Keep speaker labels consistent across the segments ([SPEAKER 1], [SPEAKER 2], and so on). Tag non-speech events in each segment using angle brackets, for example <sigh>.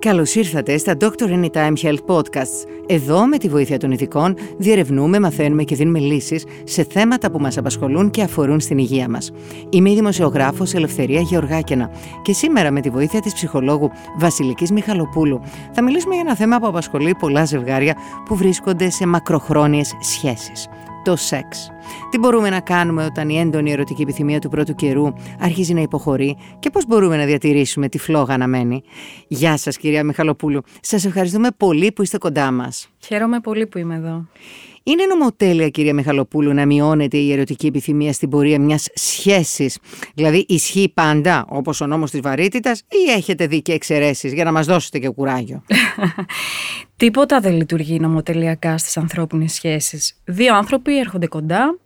[SPEAKER 1] Καλώς ήρθατε στα Doctor Anytime Health Podcasts. Εδώ, με τη βοήθεια των ειδικών, διερευνούμε, μαθαίνουμε και δίνουμε λύσεις σε θέματα που μας απασχολούν και αφορούν στην υγεία μας. Είμαι η δημοσιογράφος Ελευθερία Γεωργάκαινα και σήμερα, με τη βοήθεια της ψυχολόγου Βασιλικής Μιχαλοπούλου, θα μιλήσουμε για ένα θέμα που απασχολεί πολλά ζευγάρια που βρίσκονται σε μακροχρόνιες σχέσεις. Το σεξ. Τι μπορούμε να κάνουμε όταν η έντονη ερωτική επιθυμία του πρώτου καιρού αρχίζει να υποχωρεί και πώς μπορούμε να διατηρήσουμε τη φλόγα να μένει. Γεια σας κυρία Μιχαλοπούλου. Σας ευχαριστούμε πολύ που είστε κοντά μας.
[SPEAKER 2] Χαίρομαι πολύ που είμαι εδώ.
[SPEAKER 1] Είναι νομοτέλεια, κυρία Μιχαλοπούλου, να μειώνεται η ερωτική επιθυμία στην πορεία μιας σχέσης. Δηλαδή, ισχύει πάντα όπως ο νόμος της βαρύτητας, ή έχετε δει και εξαιρέσεις για να μας δώσετε και κουράγιο; <laughs>
[SPEAKER 2] Τίποτα δεν λειτουργεί νομοτελειακά στις ανθρώπινες σχέσεις. Δύο άνθρωποι έρχονται κοντά,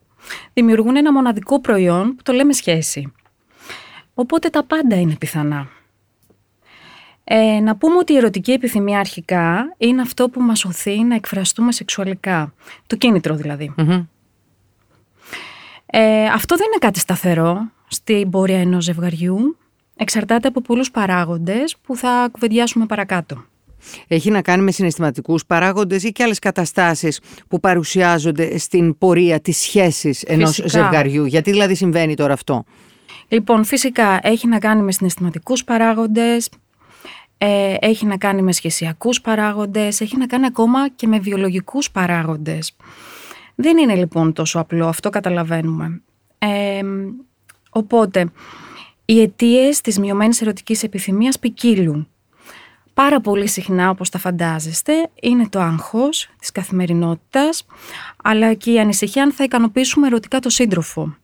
[SPEAKER 2] δημιουργούν ένα μοναδικό προϊόν που το λέμε σχέση. Οπότε τα πάντα είναι πιθανά. Ε, να πούμε ότι η ερωτική επιθυμία αρχικά είναι αυτό που μας οθεί να εκφραστούμε σεξουαλικά. Το κίνητρο δηλαδη Ε, αυτό δεν είναι κάτι σταθερό στην πορεία ενός ζευγαριού. Εξαρτάται από πολλούς παράγοντες που θα κουβεντιάσουμε παρακάτω.
[SPEAKER 1] Έχει να κάνει με συναισθηματικούς παράγοντες ή και άλλες καταστάσεις που παρουσιάζονται στην πορεία της σχέσης ενός ζευγαριού. Γιατί δηλαδή συμβαίνει τώρα αυτό;
[SPEAKER 2] Λοιπόν, φυσικά έχει να κάνει με συναισθηματικούς παράγοντες, ε, έχει να κάνει με σχεσιακούς παράγοντες, έχει να κάνει ακόμα και με βιολογικούς παράγοντες. Δεν είναι λοιπόν τόσο απλό, αυτό καταλαβαίνουμε. Ε, οπότε, οι αιτίες της μειωμένης ερωτικής επιθυμίας ποικίλουν. Πάρα πολύ συχνά, όπως τα φαντάζεστε, είναι το άγχος της καθημερινότητας, αλλά και η ανησυχία αν θα ικανοποιήσουμε ερωτικά το σύντροφο.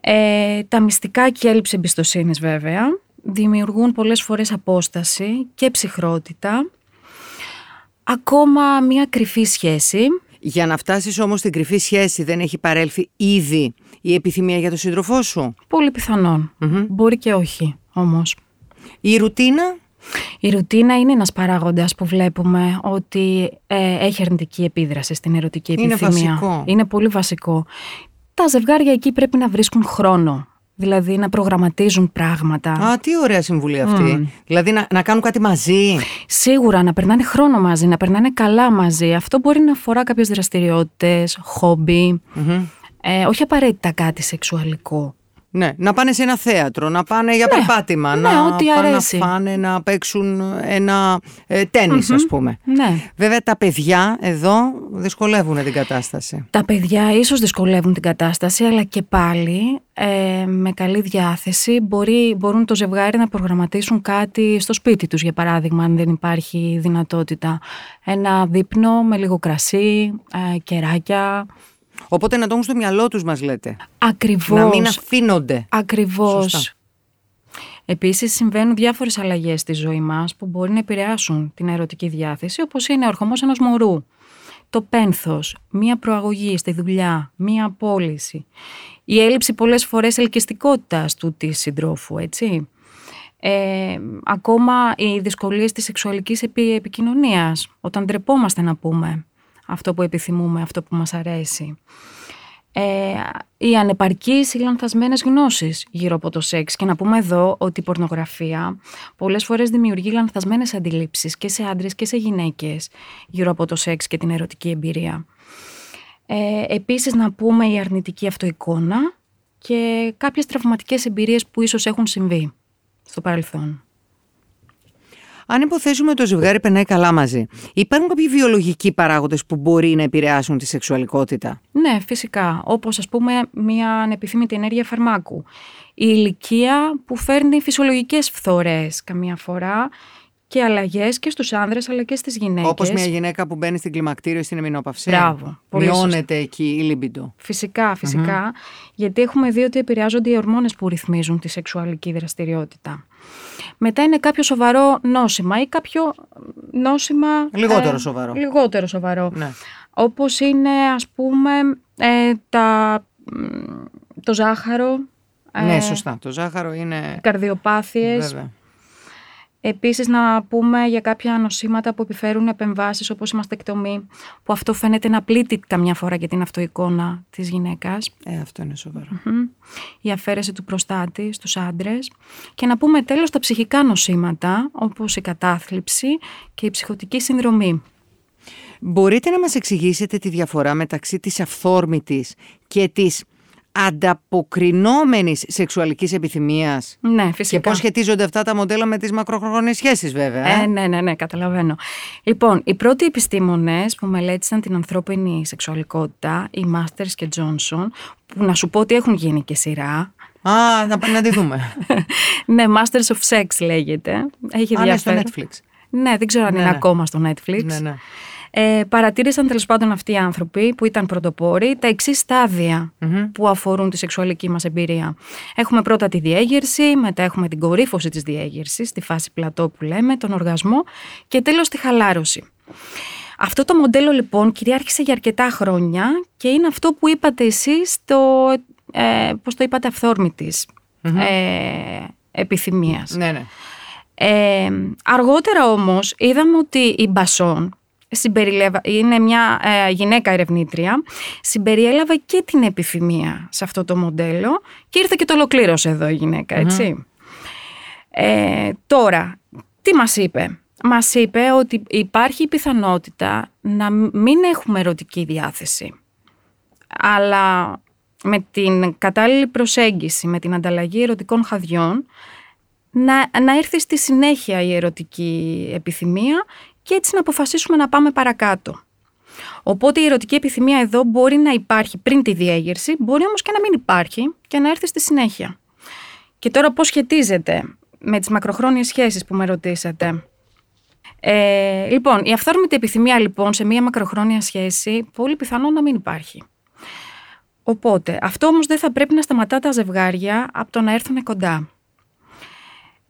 [SPEAKER 2] Ε, τα μυστικά και η έλλειψη εμπιστοσύνης βέβαια, δημιουργούν πολλές φορές απόσταση και ψυχρότητα, ακόμα μια κρυφή σχέση.
[SPEAKER 1] Για να φτάσεις όμως στην κρυφή σχέση δεν έχει παρέλθει ήδη η επιθυμία για τον σύντροφό σου;
[SPEAKER 2] Πολύ Μπορεί και όχι όμως.
[SPEAKER 1] Η ρουτίνα;
[SPEAKER 2] Η ρουτίνα είναι ένας παράγοντας που βλέπουμε ότι ε, έχει αρνητική επίδραση στην ερωτική επιθυμία.
[SPEAKER 1] Είναι βασικό.
[SPEAKER 2] Είναι πολύ βασικό. Τα ζευγάρια εκεί πρέπει να βρίσκουν χρόνο Δηλαδή να προγραμματίζουν πράγματα.
[SPEAKER 1] Α, τι ωραία συμβουλή αυτή. Δηλαδή να, να κάνουν κάτι μαζί.
[SPEAKER 2] Σίγουρα, να περνάνε χρόνο μαζί, να περνάνε καλά μαζί. Αυτό μπορεί να αφορά κάποιες δραστηριότητες, Ε, όχι απαραίτητα κάτι σεξουαλικό.
[SPEAKER 1] Ναι, να πάνε σε ένα θέατρο, να πάνε για ναι, περπάτημα,
[SPEAKER 2] ναι,
[SPEAKER 1] να
[SPEAKER 2] ό,τι
[SPEAKER 1] πάνε
[SPEAKER 2] αρέσει.
[SPEAKER 1] να φάνε, να παίξουν ένα ε, τέννις ας πούμε.
[SPEAKER 2] Ναι.
[SPEAKER 1] Βέβαια τα παιδιά εδώ δυσκολεύουν την κατάσταση.
[SPEAKER 2] Τα παιδιά ίσως δυσκολεύουν την κατάσταση, αλλά και πάλι ε, με καλή διάθεση μπορεί, μπορούν το ζευγάρι να προγραμματίσουν κάτι στο σπίτι τους, για παράδειγμα, αν δεν υπάρχει δυνατότητα. Ένα δείπνο με λίγο κρασί, ε, κεράκια,
[SPEAKER 1] Οπότε να το έχουν στο μυαλό τους μας λέτε.
[SPEAKER 2] Ακριβώς.
[SPEAKER 1] Να μην αφήνονται.
[SPEAKER 2] Ακριβώς.
[SPEAKER 1] Σωστά.
[SPEAKER 2] Επίσης συμβαίνουν διάφορες αλλαγές στη ζωή μας που μπορεί να επηρεάσουν την ερωτική διάθεση όπως είναι ο ορχομός ενός μωρού. Το πένθος, μία προαγωγή στη δουλειά, μία απόλυση. Η έλλειψη πολλές φορές ελκυστικότητας του της συντρόφου, έτσι. Ε, ακόμα οι δυσκολίες της σεξουαλικής επικοινωνίας, όταν ντρεπόμαστε να πούμε αυτό που επιθυμούμε, αυτό που μας αρέσει. Ε, οι ανεπαρκείς ή λανθασμένες γνώσεις γύρω από το σεξ και να πούμε εδώ ότι η πορνογραφία πολλές φορές δημιουργεί λανθασμένες αντιλήψεις και σε άντρες και σε γυναίκες γύρω από το σεξ και την ερωτική εμπειρία. Ε, επίσης να πούμε η αρνητική αυτοεικόνα και κάποιες τραυματικές εμπειρίες που ίσως έχουν συμβεί στο παρελθόν.
[SPEAKER 1] Αν υποθέσουμε ότι το ζευγάρι περνάει καλά μαζί, υπάρχουν κάποιοι βιολογικοί παράγοντες που μπορεί να επηρεάσουν τη σεξουαλικότητα;
[SPEAKER 2] Ναι, φυσικά. Όπως ας πούμε μια ανεπιθύμητη ενέργεια φαρμάκου. Η ηλικία που φέρνει φυσιολογικές φθορές καμία φορά και αλλαγές και στους άνδρες αλλά και στις γυναίκες.
[SPEAKER 1] Όπως μια γυναίκα που μπαίνει στην κλιμακτήριο ή στην εμεινόπαυση.
[SPEAKER 2] Μπράβο.
[SPEAKER 1] Μειώνεται εκεί η λίμπιντο.
[SPEAKER 2] Φυσικά, Γιατί έχουμε δει ότι επηρεάζονται οι ορμόνες που ρυθμίζουν τη σεξουαλική δραστηριότητα. Μετά είναι κάποιο σοβαρό νόσημα ή κάποιο νόσημα...
[SPEAKER 1] Λιγότερο ε, σοβαρό.
[SPEAKER 2] Λιγότερο σοβαρό.
[SPEAKER 1] Ναι.
[SPEAKER 2] Όπως είναι ας πούμε ε, τα, το ζάχαρο.
[SPEAKER 1] Ναι, σωστά. Το ζάχαρο είναι...
[SPEAKER 2] Καρδιοπάθειες.
[SPEAKER 1] Βέβαια.
[SPEAKER 2] Επίσης να πούμε για κάποια νοσήματα που επιφέρουν επεμβάσεις όπως η μαστεκτομή, που αυτό φαίνεται να πλήττει καμιά φορά για την αυτοεικόνα της γυναίκας.
[SPEAKER 1] Ε, αυτό είναι
[SPEAKER 2] Η αφαίρεση του προστάτη στους άντρες. Και να πούμε τέλος τα ψυχικά νοσήματα, όπως η κατάθλιψη και η ψυχοτική συνδρομή.
[SPEAKER 1] Μπορείτε να μας εξηγήσετε τη διαφορά μεταξύ της αυθόρμητης και της ανταποκρινόμενης σεξουαλικής επιθυμίας.
[SPEAKER 2] Ναι, φυσικά.
[SPEAKER 1] Και πώς σχετίζονται αυτά τα μοντέλα με τις μακροχρόνιες σχέσεις βέβαια.
[SPEAKER 2] Ε, ναι, ναι, ναι, καταλαβαίνω. Λοιπόν, οι πρώτοι επιστήμονες που μελέτησαν την ανθρώπινη σεξουαλικότητα, οι Masters και Johnson, που να σου πω ότι έχουν γίνει και σειρά,
[SPEAKER 1] Α, να, να τη δούμε. <laughs>
[SPEAKER 2] ναι, Masters of Sex λέγεται. Έχει
[SPEAKER 1] Α, ναι, στο Netflix.
[SPEAKER 2] Ναι, δεν ξέρω αν
[SPEAKER 1] Ναι,
[SPEAKER 2] είναι
[SPEAKER 1] ναι.
[SPEAKER 2] ακόμα στο Netflix.
[SPEAKER 1] Ναι, ναι.
[SPEAKER 2] Ε, παρατήρησαν τέλος πάντων αυτοί οι άνθρωποι που ήταν πρωτοπόροι τα εξής στάδια που αφορούν τη σεξουαλική μας εμπειρία. Έχουμε πρώτα τη διέγερση, μετά έχουμε την κορύφωση της διέγερσης, τη φάση πλατό που λέμε, τον οργασμό και τέλος τη χαλάρωση. Αυτό το μοντέλο λοιπόν κυριάρχησε για αρκετά χρόνια και είναι αυτό που είπατε εσείς το, ε, πώς το είπατε, αυθόρμητης ε, επιθυμίας.
[SPEAKER 1] ναι, ναι.
[SPEAKER 2] Ε, αργότερα όμως είδαμε ότι η Μπασόν συμπεριλέβα, είναι μια ε, γυναίκα ερευνήτρια, συμπεριέλαβε και την επιθυμία σε αυτό το μοντέλο και ήρθε και το ολοκλήρωσε εδώ η γυναίκα, έτσι. Ε, τώρα, τι μας είπε; Μας είπε ότι υπάρχει η πιθανότητα να μην έχουμε ερωτική διάθεση. Αλλά με την κατάλληλη προσέγγιση, με την ανταλλαγή ερωτικών χαδιών, να, να έρθει στη συνέχεια η ερωτική επιθυμία και έτσι να αποφασίσουμε να πάμε παρακάτω. Οπότε η ερωτική επιθυμία εδώ μπορεί να υπάρχει πριν τη διέγερση, μπορεί όμως και να μην υπάρχει και να έρθει στη συνέχεια. Και τώρα πώς σχετίζεται με τις μακροχρόνιες σχέσεις που με ρωτήσατε. Ε, λοιπόν, η αυθόρμητη επιθυμία λοιπόν σε μία μακροχρόνια σχέση πολύ πιθανό να μην υπάρχει. Οπότε, αυτό όμως δεν θα πρέπει να σταματά τα ζευγάρια από το να έρθουν κοντά.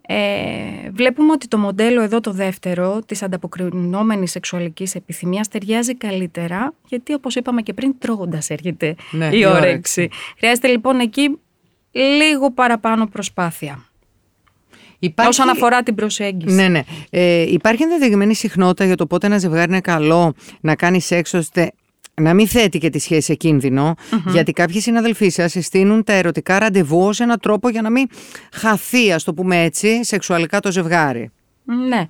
[SPEAKER 2] Ε, βλέπουμε ότι το μοντέλο εδώ το δεύτερο της ανταποκρινόμενης σεξουαλικής επιθυμίας ταιριάζει καλύτερα γιατί όπως είπαμε και πριν τρώγοντας έρχεται
[SPEAKER 1] Ναι,
[SPEAKER 2] η
[SPEAKER 1] η
[SPEAKER 2] όρεξη.
[SPEAKER 1] όρεξη.
[SPEAKER 2] Χρειάζεται λοιπόν εκεί λίγο παραπάνω προσπάθεια
[SPEAKER 1] Υπάρχει...
[SPEAKER 2] όσον αφορά την προσέγγιση.
[SPEAKER 1] Ναι, ναι. Ε, υπάρχει ενδεδειγμένη συχνότητα για το πότε ένα ζευγάρι είναι καλό να κάνει σεξ ώστε να μην θέτει και τη σχέση σε κινδυνο γιατί κάποιοι συναδελφοί σας συστήνουν τα ερωτικά ραντεβού ως ένα τρόπο για να μην χαθεί, ας το πούμε έτσι, σεξουαλικά το ζευγάρι.
[SPEAKER 2] Ναι.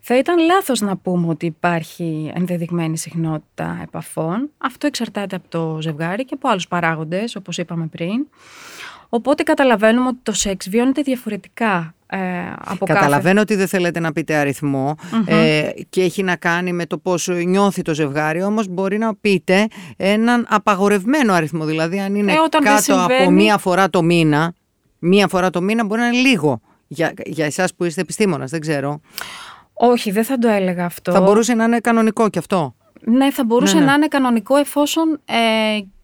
[SPEAKER 2] Θα ήταν λάθος να πούμε ότι υπάρχει ενδεδειγμένη συχνότητα επαφών. Αυτό εξαρτάται από το ζευγάρι και από άλλους παράγοντες, όπως είπαμε πριν. Οπότε καταλαβαίνουμε ότι το σεξ βιώνεται διαφορετικά ε, από κάθε...
[SPEAKER 1] Καταλαβαίνω ότι δεν θέλετε να πείτε αριθμό, ε, και έχει να κάνει με το πώς νιώθει το ζευγάρι, όμως μπορεί να πείτε έναν απαγορευμένο αριθμό. Δηλαδή αν είναι
[SPEAKER 2] Ε, όταν δεν
[SPEAKER 1] κάτω από
[SPEAKER 2] συμβαίνει-
[SPEAKER 1] μία φορά το μήνα, μία φορά το μήνα μπορεί να είναι λίγο. Για, για εσάς που είστε επιστήμονας, δεν ξέρω.
[SPEAKER 2] Όχι, δεν θα το έλεγα αυτό.
[SPEAKER 1] Θα μπορούσε να είναι κανονικό και αυτό;
[SPEAKER 2] Ναι, θα μπορούσε
[SPEAKER 1] Ναι, ναι.
[SPEAKER 2] να είναι κανονικό εφόσον ε,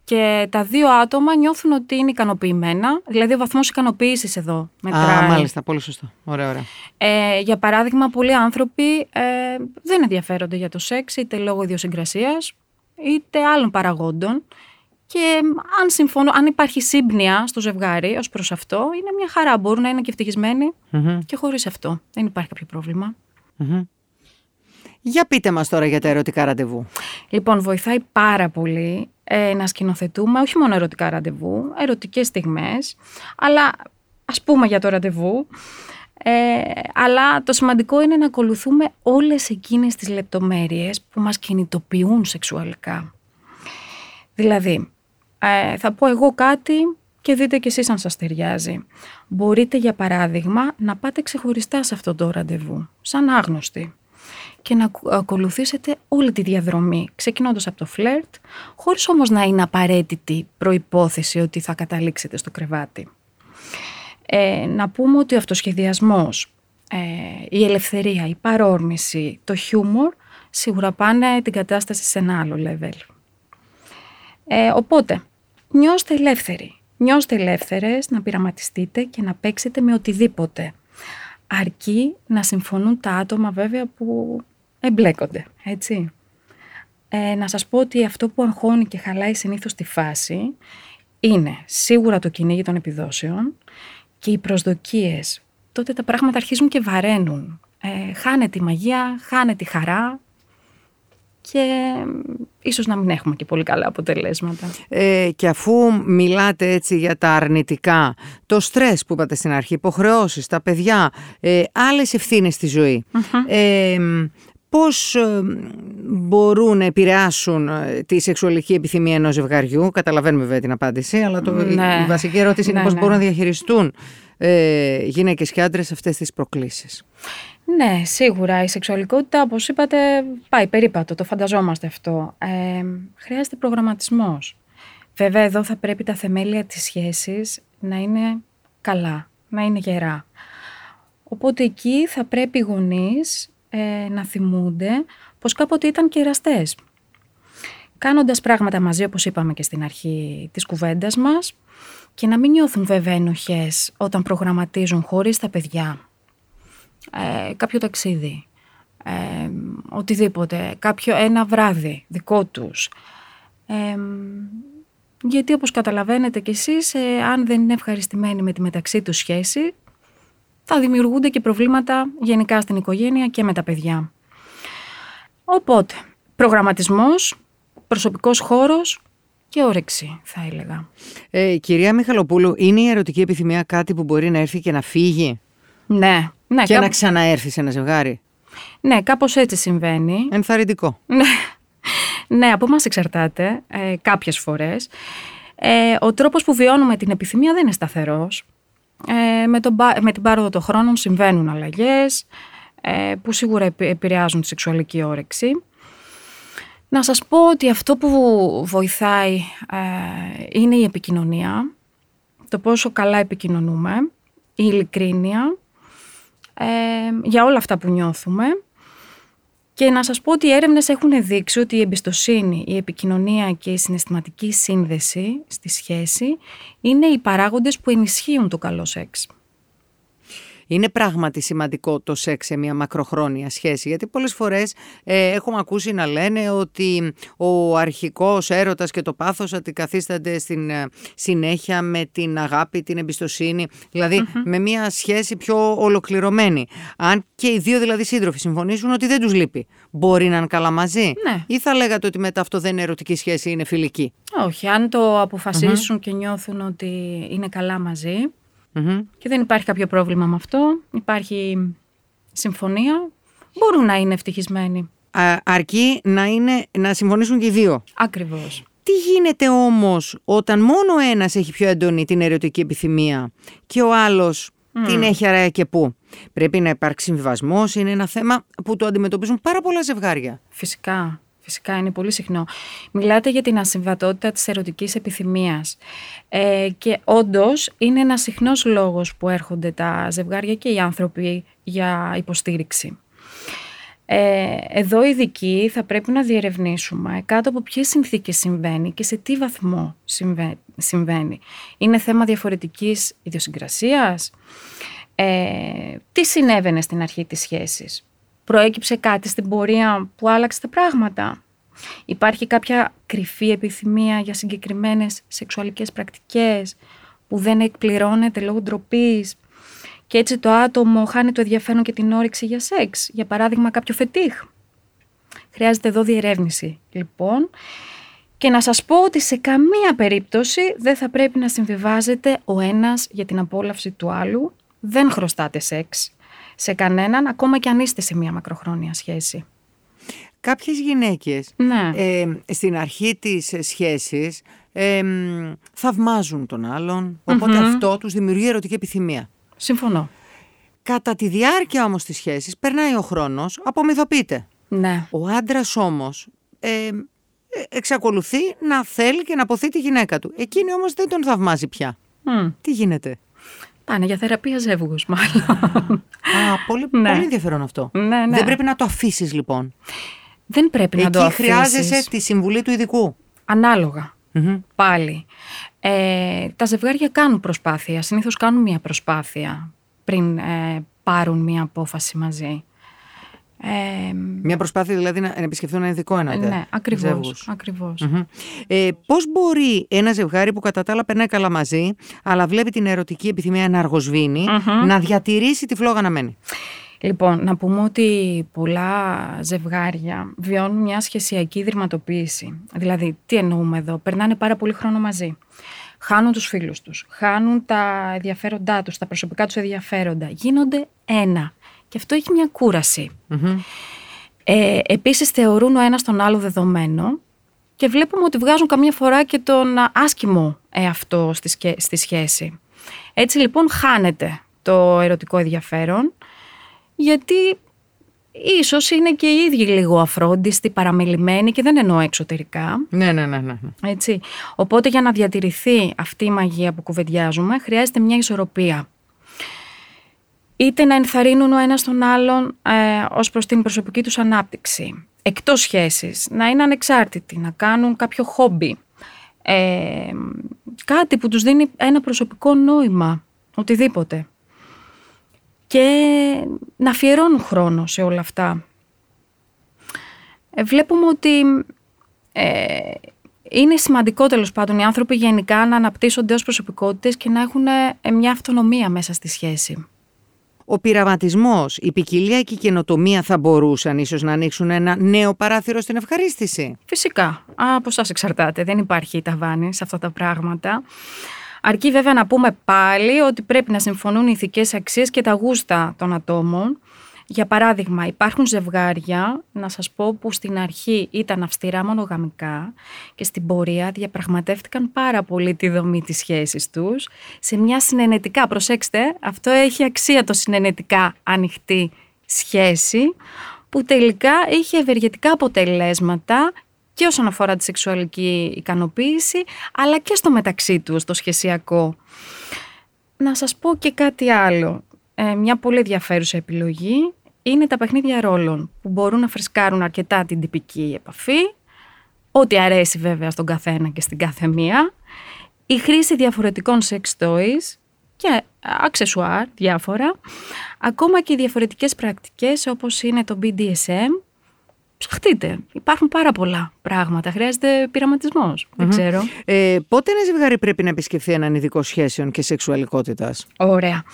[SPEAKER 2] και τα δύο άτομα νιώθουν ότι είναι ικανοποιημένα. Δηλαδή, ο βαθμός ικανοποίησης εδώ μετράει.
[SPEAKER 1] Α, μάλιστα, πολύ σωστό. Ωραία, ωραία.
[SPEAKER 2] Ε, για παράδειγμα, πολλοί άνθρωποι ε, δεν ενδιαφέρονται για το σεξ, είτε λόγω ιδιοσυγκρασίας, είτε άλλων παραγόντων. Και αν, συμφωνώ, αν υπάρχει σύμπνοια στο ζευγάρι ως προς αυτό, είναι μια χαρά. Μπορούν να είναι και ευτυχισμένοι
[SPEAKER 1] Μμμ,
[SPEAKER 2] και χωρίς αυτό. Δεν υπάρχει κάποιο πρόβλημα.
[SPEAKER 1] μμμ. Για πείτε μας τώρα για τα ερωτικά ραντεβού.
[SPEAKER 2] Λοιπόν, βοηθάει πάρα πολύ ε, να σκηνοθετούμε όχι μόνο ερωτικά ραντεβού, ερωτικές στιγμές, αλλά ας πούμε για το ραντεβού, ε, αλλά το σημαντικό είναι να ακολουθούμε όλες εκείνες τις λεπτομέρειες που μας κινητοποιούν σεξουαλικά. Δηλαδή, ε, θα πω εγώ κάτι και δείτε κι εσείς αν σας ταιριάζει. Μπορείτε για παράδειγμα να πάτε ξεχωριστά σε αυτό το ραντεβού, σαν άγνωστοι και να ακου- ακολουθήσετε όλη τη διαδρομή, ξεκινώντας από το φλερτ, χωρίς όμως να είναι απαραίτητη προϋπόθεση ότι θα καταλήξετε στο κρεβάτι. Ε, να πούμε ότι ο αυτοσχεδιασμός, ε, η ελευθερία, η παρόρμηση, το χιούμορ, σίγουρα πάνε την κατάσταση σε ένα άλλο level. Ε, οπότε, νιώστε ελεύθεροι. Νιώστε ελεύθερες να πειραματιστείτε και να παίξετε με οτιδήποτε. Αρκεί να συμφωνούν τα άτομα βέβαια που εμπλέκονται, έτσι. Ε, να σας πω ότι αυτό που αγχώνει και χαλάει συνήθως τη φάση είναι σίγουρα το κυνήγι των επιδόσεων και οι προσδοκίες. Τότε τα πράγματα αρχίζουν και βαραίνουν. ε, χάνεται η μαγεία, χάνεται η χαρά και ίσως να μην έχουμε και πολύ καλά αποτελέσματα.
[SPEAKER 1] Ε, και αφού μιλάτε έτσι για τα αρνητικά, το στρες που είπατε στην αρχή, υποχρεώσεις, τα παιδιά, ε, άλλες ευθύνες στη ζωή, ε, πώς ε, μπορούν να επηρεάσουν ε, τη σεξουαλική επιθυμία ενός ζευγαριού, καταλαβαίνουμε βέβαια την απάντηση, αλλά το,
[SPEAKER 2] Ναι.
[SPEAKER 1] η βασική ερώτηση είναι
[SPEAKER 2] Ναι,
[SPEAKER 1] πώς
[SPEAKER 2] ναι.
[SPEAKER 1] μπορούν να διαχειριστούν ε, γυναίκες και άντρες αυτές τις προκλήσεις.
[SPEAKER 2] Ναι, σίγουρα η σεξουαλικότητα, όπως είπατε, πάει περίπατο, το φανταζόμαστε αυτό. Ε, χρειάζεται προγραμματισμός. Βέβαια, εδώ θα πρέπει τα θεμέλια της σχέσης να είναι καλά, να είναι γερά. Οπότε εκεί θα πρέπει οι γονείς ε, να θυμούνται πως κάποτε ήταν και εραστές. Κάνοντας πράγματα μαζί, όπως είπαμε και στην αρχή της κουβέντας μας, και να μην νιώθουν βέβαια ενοχές όταν προγραμματίζουν χωρίς τα παιδιά ε, κάποιο ταξίδι, ε, οτιδήποτε, κάποιο ένα βράδυ δικό τους. Ε, γιατί όπως καταλαβαίνετε κι εσείς, ε, αν δεν είναι ευχαριστημένοι με τη μεταξύ τους σχέση, θα δημιουργούνται και προβλήματα γενικά στην οικογένεια και με τα παιδιά. Οπότε, προγραμματισμός, προσωπικός χώρος και όρεξη θα έλεγα.
[SPEAKER 1] Ε, κυρία Μιχαλοπούλου, είναι η ερωτική επιθυμία κάτι που μπορεί να έρθει και να φύγει;
[SPEAKER 2] Ναι, ναι,
[SPEAKER 1] και
[SPEAKER 2] κάπου-
[SPEAKER 1] να ξαναέρθει σε ένα ζευγάρι.
[SPEAKER 2] ναι κάπως έτσι συμβαίνει.
[SPEAKER 1] Ενθαρρυντικό.
[SPEAKER 2] Ναι, ναι από μας εξαρτάται ε, κάποιες φορές. Ε, ο τρόπος που βιώνουμε την επιθυμία δεν είναι σταθερός. Ε, με, τον, πα- με την πάροδο των χρόνων συμβαίνουν αλλαγές ε, που σίγουρα επη- επηρεάζουν τη σεξουαλική όρεξη. Να σας πω ότι αυτό που βοηθάει ε, είναι η επικοινωνία, το πόσο καλά επικοινωνούμε, η ειλικρίνεια ε, για όλα αυτά που νιώθουμε και να σας πω ότι οι έρευνες έχουν δείξει ότι η εμπιστοσύνη, η επικοινωνία και η συναισθηματική σύνδεση στη σχέση είναι οι παράγοντες που ενισχύουν το καλό σεξ.
[SPEAKER 1] Είναι πράγματι σημαντικό το σεξ σε μια μακροχρόνια σχέση, γιατί πολλές φορές ε, έχουμε ακούσει να λένε ότι ο αρχικός έρωτας και το πάθος αντικαθίστανται στην ε, συνέχεια με την αγάπη, την εμπιστοσύνη, δηλαδη με μια σχέση πιο ολοκληρωμένη. Αν και οι δύο δηλαδή σύντροφοι συμφωνήσουν ότι δεν τους λείπει, μπορεί να είναι καλά μαζί;
[SPEAKER 2] Ναι.
[SPEAKER 1] Ή θα λέγατε ότι μετά αυτό δεν είναι ερωτική σχέση, είναι φιλική;
[SPEAKER 2] Όχι, αν το αποφασισουν και νιώθουν ότι είναι καλά μαζί
[SPEAKER 1] Μμμ.
[SPEAKER 2] και δεν υπάρχει κάποιο πρόβλημα με αυτό, υπάρχει συμφωνία, μπορούν να είναι ευτυχισμένοι.
[SPEAKER 1] Α, αρκεί να, είναι, να συμφωνήσουν και οι δύο.
[SPEAKER 2] Ακριβώς.
[SPEAKER 1] Τι γίνεται όμως όταν μόνο ο ένας έχει πιο έντονη την ερωτική επιθυμία και ο άλλος την έχει αρέα και πού; Πρέπει να υπάρξει συμβιβασμός, είναι ένα θέμα που το αντιμετωπίζουν πάρα πολλά ζευγάρια.
[SPEAKER 2] Φυσικά. Φυσικά είναι πολύ συχνό. Μιλάτε για την ασυμβατότητα της ερωτικής επιθυμίας. Ε, και όντως είναι ένας συχνός λόγος που έρχονται τα ζευγάρια και οι άνθρωποι για υποστήριξη. Ε, εδώ οι ειδικοί θα πρέπει να διερευνήσουμε κάτω από ποιες συνθήκες συμβαίνει και σε τι βαθμό συμβα- συμβαίνει. Είναι θέμα διαφορετικής ιδιοσυγκρασίας; Ε, τι συνέβαινε στην αρχή της σχέσης; Προέκυψε κάτι στην πορεία που άλλαξε τα πράγματα. Υπάρχει κάποια κρυφή επιθυμία για συγκεκριμένες σεξουαλικές πρακτικές που δεν εκπληρώνεται λόγω ντροπής. Και έτσι το άτομο χάνει το ενδιαφέρον και την όρεξη για σεξ. Για παράδειγμα κάποιο φετίχ. Χρειάζεται εδώ διερεύνηση λοιπόν. Και να σας πω ότι σε καμία περίπτωση δεν θα πρέπει να συμβιβάζεται ο ένας για την απόλαυση του άλλου. Δεν χρωστάτε σεξ σε κανέναν, ακόμα και αν είστε σε μια μακροχρόνια σχέση.
[SPEAKER 1] Κάποιες γυναίκες
[SPEAKER 2] Ναι.
[SPEAKER 1] ε, στην αρχή της ε, σχέσης ε, μ, θαυμάζουν τον άλλον, οπότε αυτό τους δημιουργεί ερωτική επιθυμία.
[SPEAKER 2] Συμφωνώ.
[SPEAKER 1] Κατά τη διάρκεια όμως της σχέσης περνάει ο χρόνος, απομυθοποιείται.
[SPEAKER 2] Ναι.
[SPEAKER 1] Ο άντρας όμως ε, ε, εξακολουθεί να θέλει και να αποθεί τη γυναίκα του. Εκείνη όμως δεν τον θαυμάζει πια.
[SPEAKER 2] Μμ.
[SPEAKER 1] Τι γίνεται;
[SPEAKER 2] Πάνε για θεραπεία ζεύγους μάλλον.
[SPEAKER 1] Α, πολύ, <laughs>
[SPEAKER 2] Ναι.
[SPEAKER 1] πολύ ενδιαφέρον αυτό.
[SPEAKER 2] Ναι, ναι.
[SPEAKER 1] Δεν πρέπει να το αφήσεις λοιπόν.
[SPEAKER 2] Δεν πρέπει να το
[SPEAKER 1] Εκεί
[SPEAKER 2] αφήσεις.
[SPEAKER 1] χρειάζεσαι τη συμβουλή του ειδικού.
[SPEAKER 2] Ανάλογα.
[SPEAKER 1] Μμμ.
[SPEAKER 2] Πάλι. Ε, τα ζευγάρια κάνουν προσπάθεια, συνήθως κάνουν μια προσπάθεια πριν ε, πάρουν μια απόφαση μαζί. Ε,
[SPEAKER 1] Μια προσπάθεια δηλαδή να να επισκεφθούν ένα ειδικό εννοείται.
[SPEAKER 2] ναι, ακριβώς.
[SPEAKER 1] ζεύγους.
[SPEAKER 2] ακριβώς.
[SPEAKER 1] Μμμ. Ε, πώς μπορεί ένα ζευγάρι που κατά τα άλλα περνάει καλά μαζί, αλλά βλέπει την ερωτική επιθυμία να αργοσβηνει να διατηρήσει τη φλόγα να μένει;
[SPEAKER 2] Λοιπόν, να πούμε ότι πολλά ζευγάρια βιώνουν μια σχεσιακή δρυματοποίηση. Δηλαδή, τι εννοούμε εδώ, περνάνε πάρα πολύ χρόνο μαζί. Χάνουν τους φίλους τους, χάνουν τα ενδιαφέροντά τους, τα προσωπικά τους ενδιαφέροντα. Γίνονται ένα. Και αυτό έχει μια κουραση Ε, επίσης θεωρούν ο ένας τον άλλο δεδομένο και βλέπουμε ότι βγάζουν καμιά φορά και τον άσχημο εαυτό στη, στη σχέση. Έτσι λοιπόν χάνεται το ερωτικό ενδιαφέρον γιατί ίσως είναι και οι ίδιοι λίγο αφρόντιστοι, παραμελημένοι και δεν εννοώ εξωτερικά.
[SPEAKER 1] Ναι, ναι, ναι, ναι.
[SPEAKER 2] Έτσι. Οπότε για να διατηρηθεί αυτή η μαγεία που κουβεντιάζουμε χρειάζεται μια ισορροπία. Είτε να ενθαρρύνουν ο ένας τον άλλον ε, ως προς την προσωπική τους ανάπτυξη. Εκτός σχέσης, να είναι ανεξάρτητοι, να κάνουν κάποιο χόμπι. Ε, κάτι που τους δίνει ένα προσωπικό νόημα, οτιδήποτε και να αφιερώνουν χρόνο σε όλα αυτά. Ε, βλέπουμε ότι ε, είναι σημαντικό τέλος πάντων οι άνθρωποι γενικά να αναπτύσσονται ως προσωπικότητες και να έχουν ε, μια αυτονομία μέσα στη σχέση.
[SPEAKER 1] Ο πειραματισμός, η ποικιλία και η καινοτομία θα μπορούσαν ίσως να ανοίξουν ένα νέο παράθυρο στην ευχαρίστηση.
[SPEAKER 2] Φυσικά. Από σας εξαρτάται. Δεν υπάρχει ταβάνι σε αυτά τα πράγματα. Αρκεί βέβαια να πούμε πάλι ότι πρέπει να συμφωνούν οι ηθικές αξίες και τα γούστα των ατόμων. Για παράδειγμα, υπάρχουν ζευγάρια, να σας πω, που στην αρχή ήταν αυστηρά μονογαμικά και στην πορεία διαπραγματεύτηκαν πάρα πολύ τη δομή της σχέσης τους σε μια συνενετικά, προσέξτε, αυτό έχει αξία το συνενετικά ανοιχτή σχέση, που τελικά είχε ευεργετικά αποτελέσματα και όσον αφορά τη σεξουαλική ικανοποίηση, αλλά και στο μεταξύ τους, στο σχεσιακό. Να σας πω και κάτι άλλο. Ε, μια πολύ ενδιαφέρουσα επιλογή είναι τα παιχνίδια ρόλων, που μπορούν να φρεσκάρουν αρκετά την τυπική επαφή, ό,τι αρέσει βέβαια στον καθένα και στην κάθε μία, η χρήση διαφορετικών sex toys και αξεσουάρ διάφορα, ακόμα και οι διαφορετικές πρακτικές όπως είναι το BDSM ψαχτείτε. Υπάρχουν πάρα πολλά πράγματα. Χρειάζεται Δεν ξέρω.
[SPEAKER 1] Ε, πότε ένα ζευγάρι πρέπει να επισκεφθεί έναν ειδικό σχέσεων και σεξουαλικότητας;
[SPEAKER 2] Ωραία.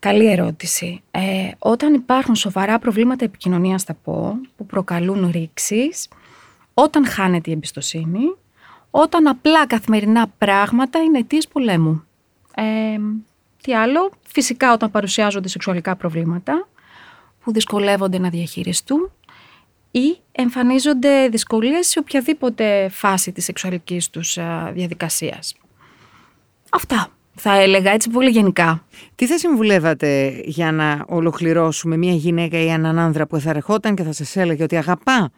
[SPEAKER 2] Καλή ερώτηση. Ε, όταν υπάρχουν σοβαρά προβλήματα επικοινωνίας, θα πω, που προκαλούν ρήξεις, όταν χάνεται η εμπιστοσύνη, όταν απλά καθημερινά πράγματα είναι αιτίες πολέμου. Ε, τι άλλο, φυσικά όταν παρουσιάζονται σεξουαλικά προβλήματα που δυσκολεύονται να διαχειριστούν ή εμφανίζονται δυσκολίες σε οποιαδήποτε φάση της σεξουαλικής τους διαδικασίας. Αυτά θα έλεγα έτσι πολύ γενικά.
[SPEAKER 1] Τι θα συμβουλεύατε για να ολοκληρώσουμε μια γυναίκα ή έναν άνδρα που θα ερχόταν και θα σας έλεγε ότι αγαπά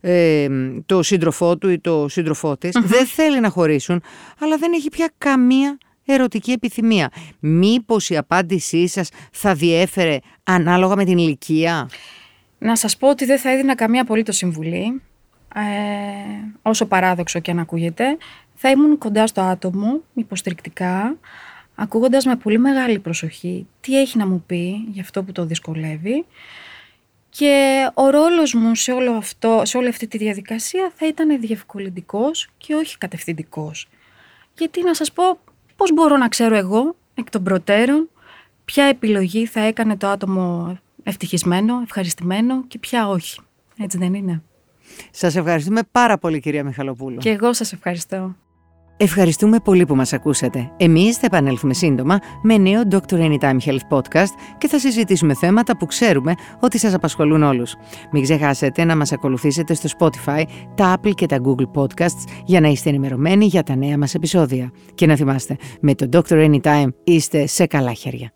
[SPEAKER 1] ε, το σύντροφό του ή το σύντροφό της, δεν θέλει να χωρίσουν, αλλά δεν έχει πια καμία ερωτική επιθυμία. Μήπως η απάντησή σας θα διέφερε ανάλογα με την ηλικία;
[SPEAKER 2] Να σας πω ότι δεν θα έδινα καμία απολύτως συμβουλή, ε, όσο παράδοξο και αν ακούγεται. Θα ήμουν κοντά στο άτομο, υποστηρικτικά, ακούγοντας με πολύ μεγάλη προσοχή τι έχει να μου πει για αυτό που το δυσκολεύει και ο ρόλος μου σε, όλο αυτό, σε όλη αυτή τη διαδικασία θα ήταν διευκολυντικός και όχι κατευθυντικός. Γιατί να σας πω πώς μπορώ να ξέρω εγώ εκ των προτέρων ποια επιλογή θα έκανε το άτομο ευτυχισμένο, ευχαριστημένο και πια όχι. Έτσι δεν είναι;
[SPEAKER 1] Σας ευχαριστούμε πάρα πολύ κυρία Μιχαλοπούλου.
[SPEAKER 2] Και εγώ σας ευχαριστώ.
[SPEAKER 1] Ευχαριστούμε πολύ που μας ακούσατε. Εμείς θα επανέλθουμε σύντομα με νέο Dr. Anytime Health Podcast και θα συζητήσουμε θέματα που ξέρουμε ότι σας απασχολούν όλους. Μην ξεχάσετε να μας ακολουθήσετε στο Spotify, τα Apple και τα Google Podcasts για να είστε ενημερωμένοι για τα νέα μας επεισόδια. Και να θυμάστε, με το Dr. Anytime είστε σε καλά χέρια.